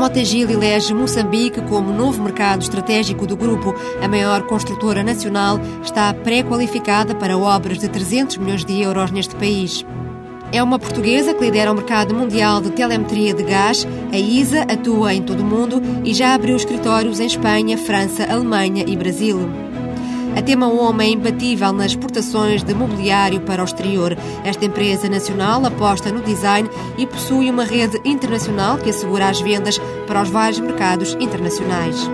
Motengil elege Moçambique como novo mercado estratégico do grupo. A maior construtora nacional está pré-qualificada para obras de 300 milhões de euros neste país. É uma portuguesa que lidera o mercado mundial de telemetria de gás. A ISA atua em todo o mundo e já abriu escritórios em Espanha, França, Alemanha e Brasil. A Tema Home é imbatível nas exportações de mobiliário para o exterior. Esta empresa nacional aposta no design e possui uma rede internacional que assegura as vendas para os vários mercados internacionais.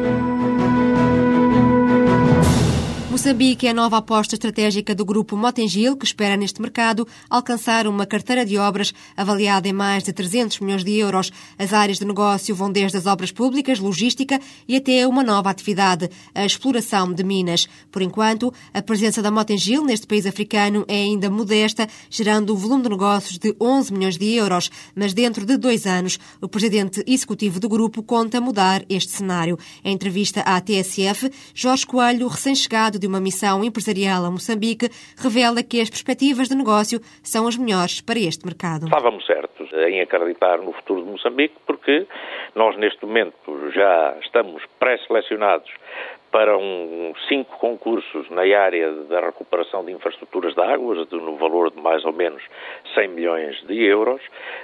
Moçambique é a nova aposta estratégica do grupo Motengil, que espera neste mercado alcançar uma carteira de obras avaliada em mais de 300 milhões de euros. As áreas de negócio vão desde as obras públicas, logística e até uma nova atividade, a exploração de minas. Por enquanto, a presença da Motengil neste país africano é ainda modesta, gerando um volume de negócios de 11 milhões de euros. Mas dentro de dois anos, o presidente executivo do grupo conta mudar este cenário. Em entrevista à TSF, Jorge Coelho, recém-chegado de de uma missão empresarial a Moçambique, revela que as perspectivas de negócio são as melhores para este mercado. Estávamos certos em acreditar no futuro de Moçambique, porque nós neste momento já estamos pré-selecionados para um, cinco concursos na área da recuperação de infraestruturas de águas, no valor de mais ou menos 100 milhões de euros.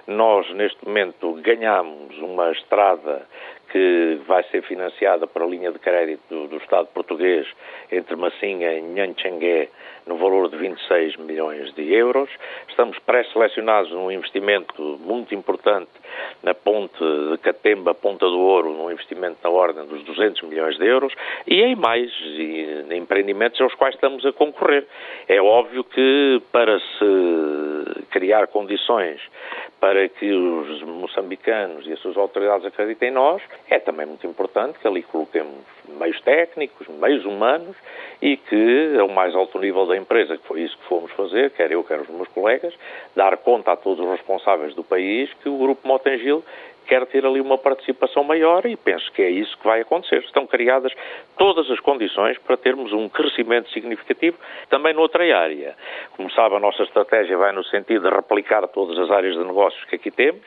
Nós, neste momento, ganhamos uma estrada que vai ser financiada por a linha de crédito do, do Estado português entre Massinha e Nhanchangué no valor de 26 milhões de euros. Estamos pré-selecionados num investimento muito importante na ponte de Catemba, Ponta do Ouro, num investimento na ordem dos 200 milhões de euros e em mais e, empreendimentos aos quais estamos a concorrer. É óbvio que para se criar condições para que os moçambicanos e as suas autoridades acreditem em nós, é também muito importante que ali coloquemos meios técnicos, meios humanos e que, ao mais alto nível da empresa, que foi isso que fomos fazer, quer eu, quer os meus colegas, dar conta a todos os responsáveis do país que o Grupo Motengil quer ter ali uma participação maior e penso que é isso que vai acontecer. Estão criadas todas as condições para termos um crescimento significativo também noutra área. Como sabe, a nossa estratégia vai no sentido de replicar todas as áreas de negócios que aqui temos.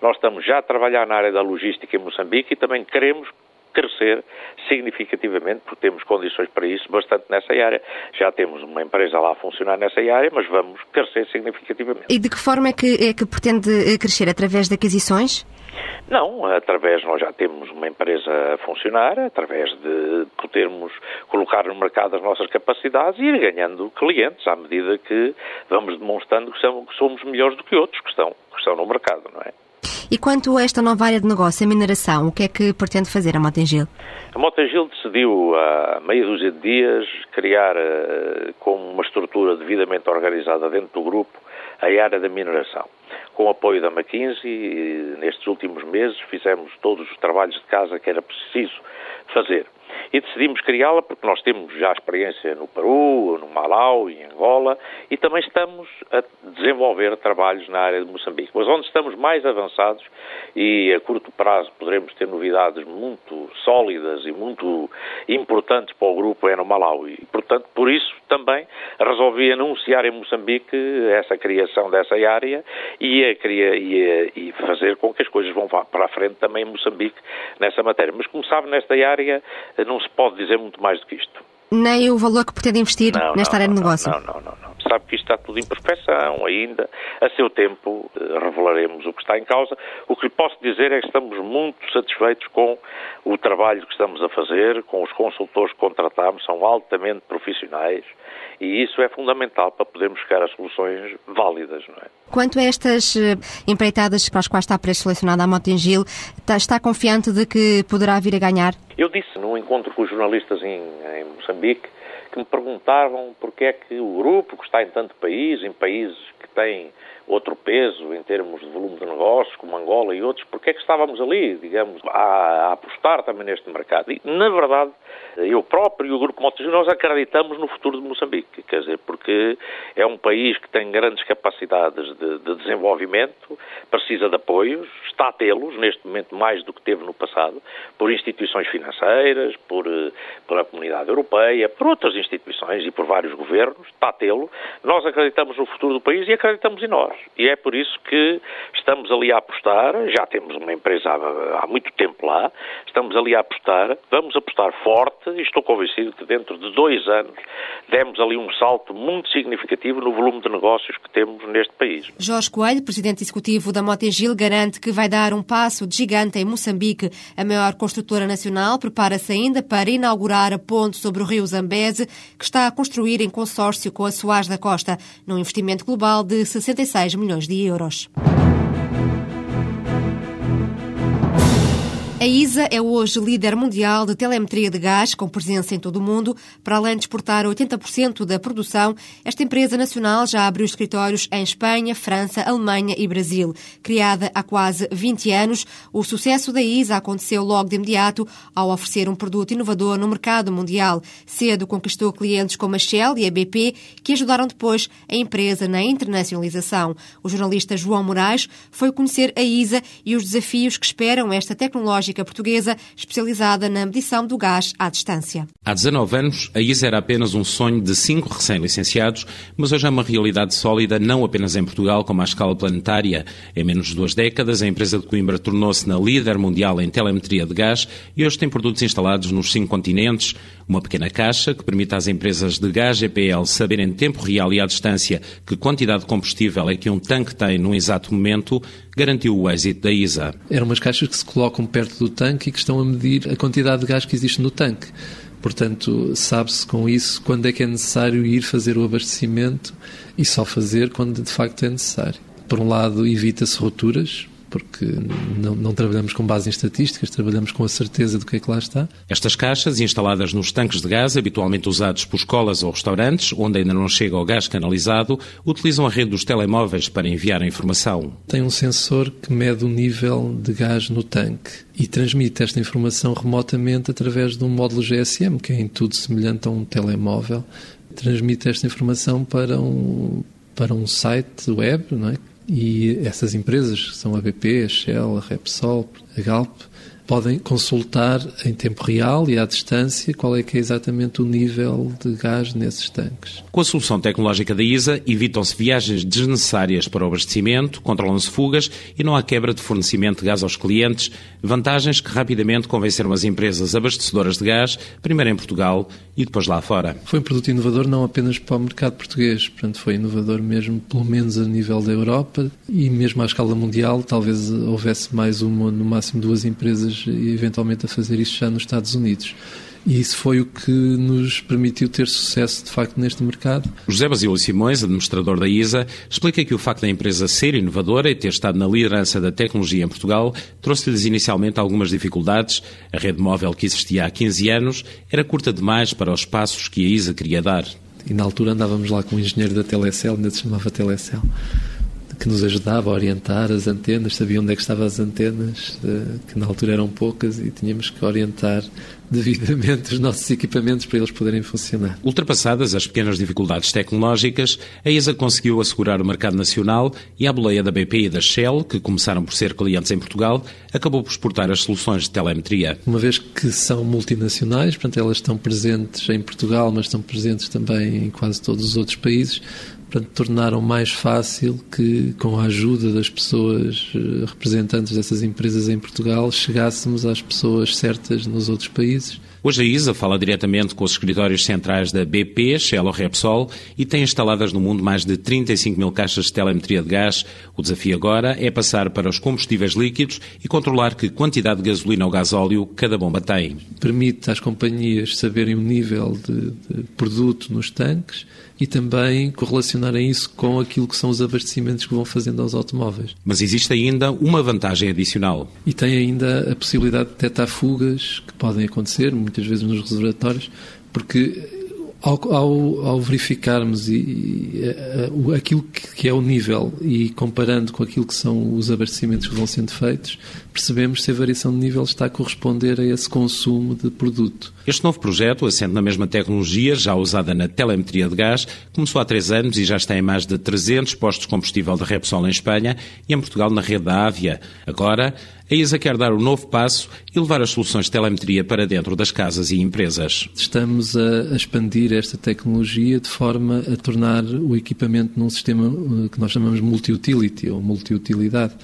Nós estamos já a trabalhar na área da logística em Moçambique e também queremos crescer significativamente, porque temos condições para isso bastante nessa área. Já temos uma empresa lá a funcionar nessa área, mas vamos crescer significativamente. E de que forma é que, é que pretende eh, crescer? Através de aquisições? Não, através, nós já temos uma empresa a funcionar, através de podermos colocar no mercado as nossas capacidades e ir ganhando clientes à medida que vamos demonstrando que somos melhores do que outros que estão, que estão no mercado, não é? E quanto a esta nova área de negócio, a mineração, o que é que pretende fazer a Motengil? A Motengil decidiu, há meia dúzia de dias, criar uh, como uma estrutura devidamente organizada dentro do grupo a área da mineração. Com o apoio da McKinsey, nestes últimos meses fizemos todos os trabalhos de casa que era preciso fazer e decidimos criá-la porque nós temos já experiência no Peru, no Malau em Angola e também estamos a desenvolver trabalhos na área de Moçambique. Mas onde estamos mais avançados e a curto prazo poderemos ter novidades muito sólidas e muito importantes para o grupo é no Malau e, portanto, por isso também resolvi anunciar em Moçambique essa criação dessa área e, a, e, e fazer com que as coisas vão para a frente também em Moçambique nessa matéria. Mas como sabe, nesta área não se pode dizer muito mais do que isto. Nem o valor que pretende investir não, nesta não, área de negócio? Não, não, não, não. Sabe que isto está tudo em perfeição ainda. A seu tempo eh, revelaremos o que está em causa. O que lhe posso dizer é que estamos muito satisfeitos com o trabalho que estamos a fazer, com os consultores que contratamos, são altamente profissionais e isso é fundamental para podermos chegar a soluções válidas, não é? Quanto a estas eh, empreitadas para as quais está pré-selecionada a Motengil, está, está confiante de que poderá vir a ganhar? Eu disse num encontro com os jornalistas em, em Moçambique que me perguntavam porque é que o grupo, que está em tanto país, em países que têm outro peso em termos de volume de negócios, como Angola e outros, porque é que estávamos ali, digamos, a, a apostar também neste mercado? E, na verdade, eu próprio e o Grupo Motogil, nós acreditamos no futuro de Moçambique, quer dizer, porque é um país que tem grandes capacidades de, de desenvolvimento, precisa de apoios, está a tê-los neste momento mais do que teve no passado, por instituições financeiras, por, eh, pela comunidade europeia, por outras instituições e por vários governos, está a tê-lo. Nós acreditamos no futuro do país e acreditamos em nós. E é por isso que estamos ali a apostar, já temos uma empresa há, há muito tempo lá, estamos ali a apostar, vamos apostar forte. E estou convencido que dentro de dois anos demos ali um salto muito significativo no volume de negócios que temos neste país. Jorge Coelho, presidente executivo da Motengil, garante que vai dar um passo de gigante em Moçambique. A maior construtora nacional prepara-se ainda para inaugurar a ponte sobre o rio Zambeze, que está a construir em consórcio com a Soares da Costa, num investimento global de 66 milhões de euros. A ISA é hoje líder mundial de telemetria de gás, com presença em todo o mundo. Para além de exportar 80% da produção, esta empresa nacional já abriu escritórios em Espanha, França, Alemanha e Brasil. Criada há quase 20 anos, o sucesso da ISA aconteceu logo de imediato ao oferecer um produto inovador no mercado mundial. Cedo conquistou clientes como a Shell e a BP, que ajudaram depois a empresa na internacionalização. O jornalista João Moraes foi conhecer a ISA e os desafios que esperam esta tecnologia portuguesa especializada na medição do gás à distância. Há 19 anos, a ISA era apenas um sonho de cinco recém-licenciados, mas hoje é uma realidade sólida não apenas em Portugal, como à escala planetária. Em menos de duas décadas, a empresa de Coimbra tornou-se na líder mundial em telemetria de gás e hoje tem produtos instalados nos cinco continentes. Uma pequena caixa que permite às empresas de gás GPL saberem em tempo real e à distância que quantidade de combustível é que um tanque tem num exato momento, garantiu o êxito da ISA. Eram umas caixas que se colocam perto do tanque e que estão a medir a quantidade de gás que existe no tanque. Portanto, sabe-se com isso quando é que é necessário ir fazer o abastecimento e só fazer quando de facto é necessário. Por um lado, evita-se rupturas, porque não, não, trabalhamos com base em estatísticas, trabalhamos com a certeza do que é que lá está. Estas caixas, instaladas nos tanques de gás, habitualmente usados por escolas ou restaurantes, onde ainda não chega o gás canalizado, utilizam a rede dos telemóveis para enviar a informação. Tem um sensor que mede o nível de gás no tanque e transmite esta informação remotamente através de um módulo GSM, que é em tudo semelhante a um telemóvel. Transmite esta informação para um, para um site web, não é? E essas empresas, que são a BP, a Shell, a Repsol, a Galp, podem consultar em tempo real e à distância qual é que é exatamente o nível de gás nesses tanques. Com a solução tecnológica da ISA, evitam-se viagens desnecessárias para o abastecimento, controlam-se fugas e não há quebra de fornecimento de gás aos clientes, vantagens que rapidamente convenceram as empresas abastecedoras de gás, primeiro em Portugal e depois lá fora. Foi um produto inovador não apenas para o mercado português, portanto foi inovador mesmo pelo menos a nível da Europa e mesmo à escala mundial, talvez houvesse mais uma, no máximo duas empresas e eventualmente a fazer isso já nos Estados Unidos. E isso foi o que nos permitiu ter sucesso, de facto, neste mercado. José Basílio Simões, administrador da ISA, explica que o facto da empresa ser inovadora e ter estado na liderança da tecnologia em Portugal trouxe-lhes inicialmente algumas dificuldades. A rede móvel que existia há 15 anos era curta demais para os passos que a ISA queria dar. E na altura andávamos lá com o engenheiro da Telecel, ainda se chamava Telecel que nos ajudava a orientar as antenas, sabia onde é que estavam as antenas, eh, que na altura eram poucas e tínhamos que orientar devidamente os nossos equipamentos para eles poderem funcionar. Ultrapassadas as pequenas dificuldades tecnológicas, a ESA conseguiu assegurar o mercado nacional e a boleia da BP e da Shell, que começaram por ser clientes em Portugal, acabou por exportar as soluções de telemetria. Uma vez que são multinacionais, portanto elas estão presentes em Portugal, mas estão presentes também em quase todos os outros países, portanto, tornaram mais fácil que, com a ajuda das pessoas eh, representantes dessas empresas em Portugal, chegássemos às pessoas certas nos outros países. Hoje a ISA fala diretamente com os escritórios centrais da BP, Shell ou Repsol e tem instaladas no mundo mais de 35 mil caixas de telemetria de gás. O desafio agora é passar para os combustíveis líquidos e controlar que quantidade de gasolina ou gasóleo cada bomba tem. Permite às companhias saberem o nível de, de produto nos tanques e também correlacionarem isso com aquilo que são os abastecimentos que vão fazendo aos automóveis. Mas existe ainda uma vantagem adicional. E tem ainda a possibilidade de detectar fugas que podem acontecer, muitas vezes nos reservatórios, porque Ao, ao, ao verificarmos e, e, uh, aquilo que, que, é o nível e comparando com aquilo que são os abastecimentos que vão sendo feitos, percebemos se a variação de nível está a corresponder a esse consumo de produto. Este novo projeto, assente na mesma tecnologia já usada na telemetria de gás, começou há três anos e já está em mais de 300 postos de combustível de Repsol em Espanha e em Portugal na rede da Ávia. Agora, a ISA quer dar o um novo passo e levar as soluções de telemetria para dentro das casas e empresas. Estamos a expandir esta tecnologia de forma a tornar o equipamento num sistema eh, que nós chamamos multi-utility ou multi-utilidade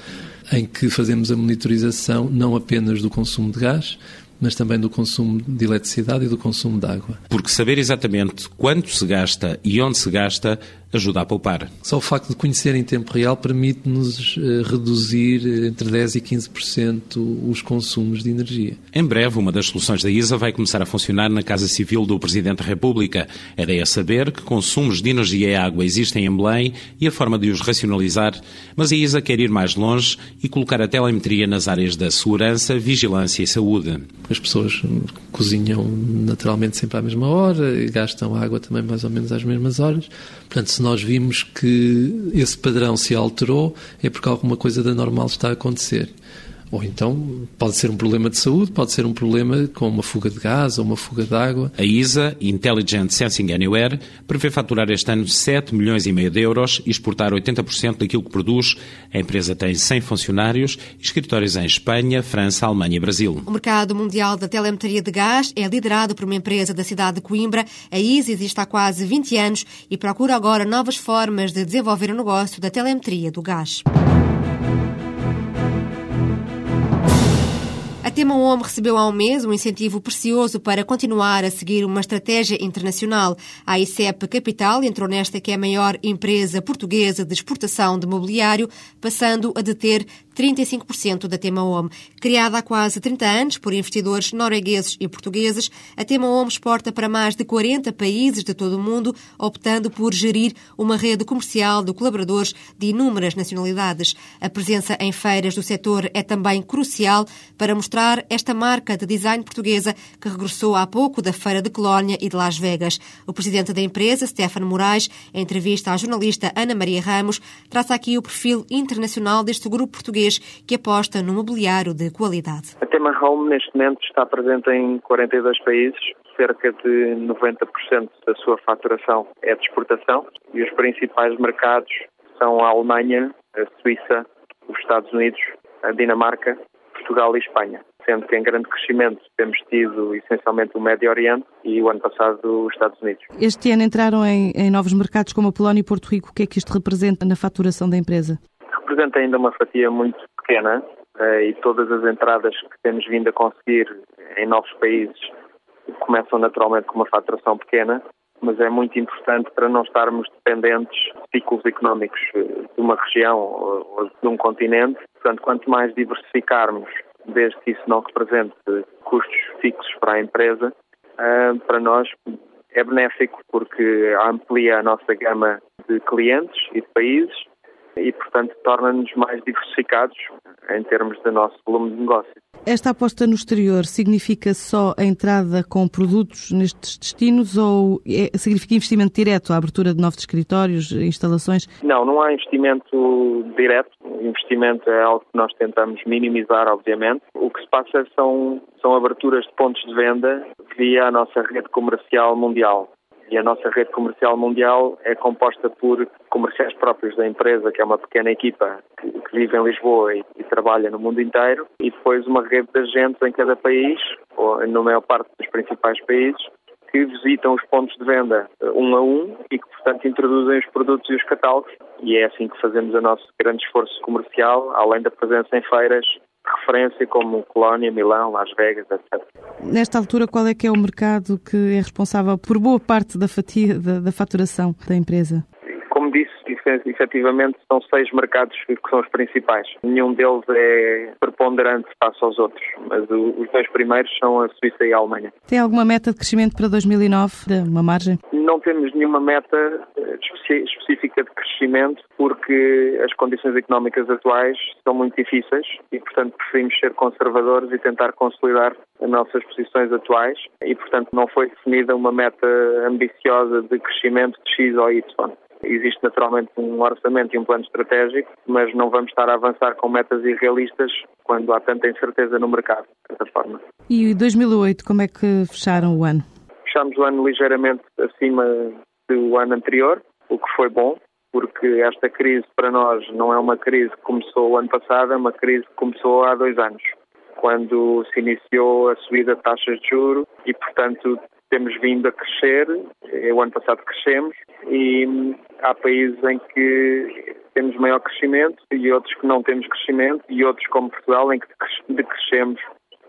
em que fazemos a monitorização não apenas do consumo de gás, mas também do consumo de eletricidade e do consumo de água. Porque saber exatamente quanto se gasta e onde se gasta ajuda a poupar. Só o facto de conhecer em tempo real permite-nos eh, reduzir eh, entre 10% e 15% os consumos de energia. Em breve, uma das soluções da ISA vai começar a funcionar na Casa Civil do Presidente da República. A ideia é saber que consumos de energia e água existem em Belém e a forma de os racionalizar, mas a ISA quer ir mais longe e colocar a telemetria nas áreas da segurança, vigilância e saúde. As pessoas cozinham naturalmente sempre à mesma hora e gastam água também mais ou menos às mesmas horas. Portanto, se nós vimos que esse padrão se alterou, é porque alguma coisa da normal está a acontecer. Ou então pode ser um problema de saúde, pode ser um problema com uma fuga de gás ou uma fuga de água. A ISA, Intelligent Sensing Anywhere, prevê faturar este ano 7 milhões e meio de euros e exportar 80% daquilo que produz. A empresa tem 100 funcionários e escritórios em Espanha, França, Alemanha e Brasil. O mercado mundial da telemetria de gás é liderado por uma empresa da cidade de Coimbra. A ISA existe há quase 20 anos e procura agora novas formas de desenvolver o negócio da telemetria do gás. Tema Home recebeu há um mês um incentivo precioso para continuar a seguir uma estratégia internacional. A ICEP Capital entrou nesta que é a maior empresa portuguesa de exportação de mobiliário, passando a deter 35% da Tema Home. Criada há quase 30 anos por investidores noruegueses e portugueses, a Tema Home exporta para mais de 40 países de todo o mundo, optando por gerir uma rede comercial de colaboradores de inúmeras nacionalidades. A presença em feiras do setor é também crucial para mostrar esta marca de design portuguesa que regressou há pouco da Feira de Colónia e de Las Vegas. O presidente da empresa, Stefano Moraes, em entrevista à jornalista Ana Maria Ramos, traça aqui o perfil internacional deste grupo português português que aposta no mobiliário de qualidade. A Tema Home, neste momento, está presente em 42 países. Cerca de 90% da sua faturação é de exportação e os principais mercados são a Alemanha, a Suíça, os Estados Unidos, a Dinamarca, Portugal e Espanha sendo que em grande crescimento temos tido essencialmente o Médio Oriente e o ano passado os Estados Unidos. Este ano entraram em, em novos mercados como a Polónia e Porto Rico. O que é que isto representa na faturação da empresa? Representa ainda uma fatia muito pequena eh, e todas as entradas que temos vindo a conseguir em novos países começam naturalmente com uma faturação pequena, mas é muito importante para não estarmos dependentes de ciclos económicos eh, de uma região ou de um continente. Portanto, quanto mais diversificarmos, desde que isso não represente custos fixos para a empresa, eh, para nós é benéfico porque amplia a nossa gama de clientes e de países e, portanto, torna-nos mais diversificados em termos do nosso volume de negócio. Esta aposta no exterior significa só a entrada com produtos nestes destinos ou é, significa investimento direto, a abertura de novos escritórios, instalações? Não, não há investimento direto. O investimento é algo que nós tentamos minimizar, obviamente. O que se passa são, são aberturas de pontos de venda via a nossa rede comercial mundial. E a nossa rede comercial mundial é composta por comerciais próprios da empresa, que é uma pequena equipa que, vive em Lisboa e, e, trabalha no mundo inteiro, e depois uma rede de agentes em cada país, ou na maior parte dos principais países, que visitam os pontos de venda eh, um a um e que, portanto, introduzem os produtos e os catálogos. E é assim que fazemos o nosso grande esforço comercial, além da presença em feiras referência como Colónia, Milão, Las Vegas, etc. Nesta altura, qual é que é o mercado que é responsável por boa parte da fatia da, da faturação da empresa? Efetivamente são seis mercados que são os principais. Nenhum deles é preponderante face aos outros, mas os dois primeiros são a Suíça e a Alemanha. Tem alguma meta de crescimento para 2009, uma margem? Não temos nenhuma meta eh, específica de crescimento crescimento porque as condições económicas atuais são muito difíceis e, portanto, preferimos ser conservadores e tentar consolidar as nossas posições atuais e, portanto, não foi definida uma meta ambiciosa de crescimento de X ou Y. Existe naturalmente um orçamento e um plano estratégico, mas não vamos estar a avançar com metas irrealistas quando há tanta incerteza no mercado, dessa forma. E 2008, como é que fecharam o ano? Fechamos o ano ligeiramente acima do ano anterior, o que foi bom, porque esta crise para nós não é uma crise que começou o ano passado, é uma crise que começou há dois anos, quando se iniciou a subida de taxas de juro e, portanto, temos vindo a crescer. O ano passado crescemos e há países em que temos maior crescimento e outros que não temos crescimento e outros como Portugal em que decrescemos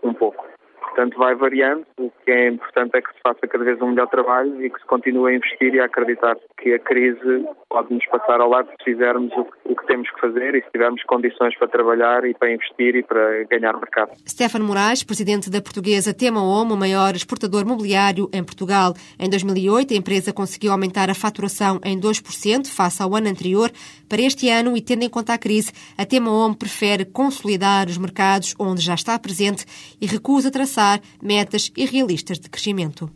um pouco. Portanto, vai variando. O que é importante é que se faça cada vez um melhor trabalho e que se continue a investir e a acreditar que a crise pode nos passar ao lado se fizermos o que temos que fazer e se tivermos condições para trabalhar e para investir e para ganhar mercado. Stefano Moraes, presidente da portuguesa Tema Homo, o maior exportador mobiliário em Portugal. Em 2008, a empresa conseguiu aumentar a faturação em 2% face ao ano anterior. Para este ano, e tendo em conta a crise, a Tema Homo prefere consolidar os mercados onde já está presente e recusa traçar alcançar metas irrealistas de crescimento.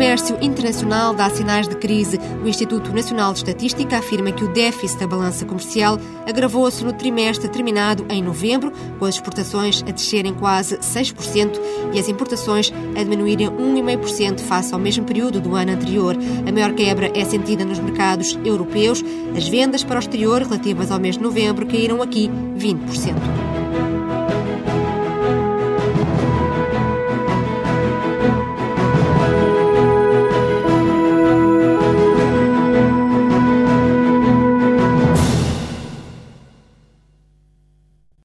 Comércio internacional dá sinais de crise. O Instituto Nacional de Estatística afirma que o déficit da balança comercial agravou-se no trimestre terminado em novembro, com as exportações a descerem quase 6% e as importações a diminuírem 1,5% face ao mesmo período do ano anterior. A maior quebra é sentida nos mercados europeus. As vendas para o exterior relativas ao mês de novembro caíram aqui 20%.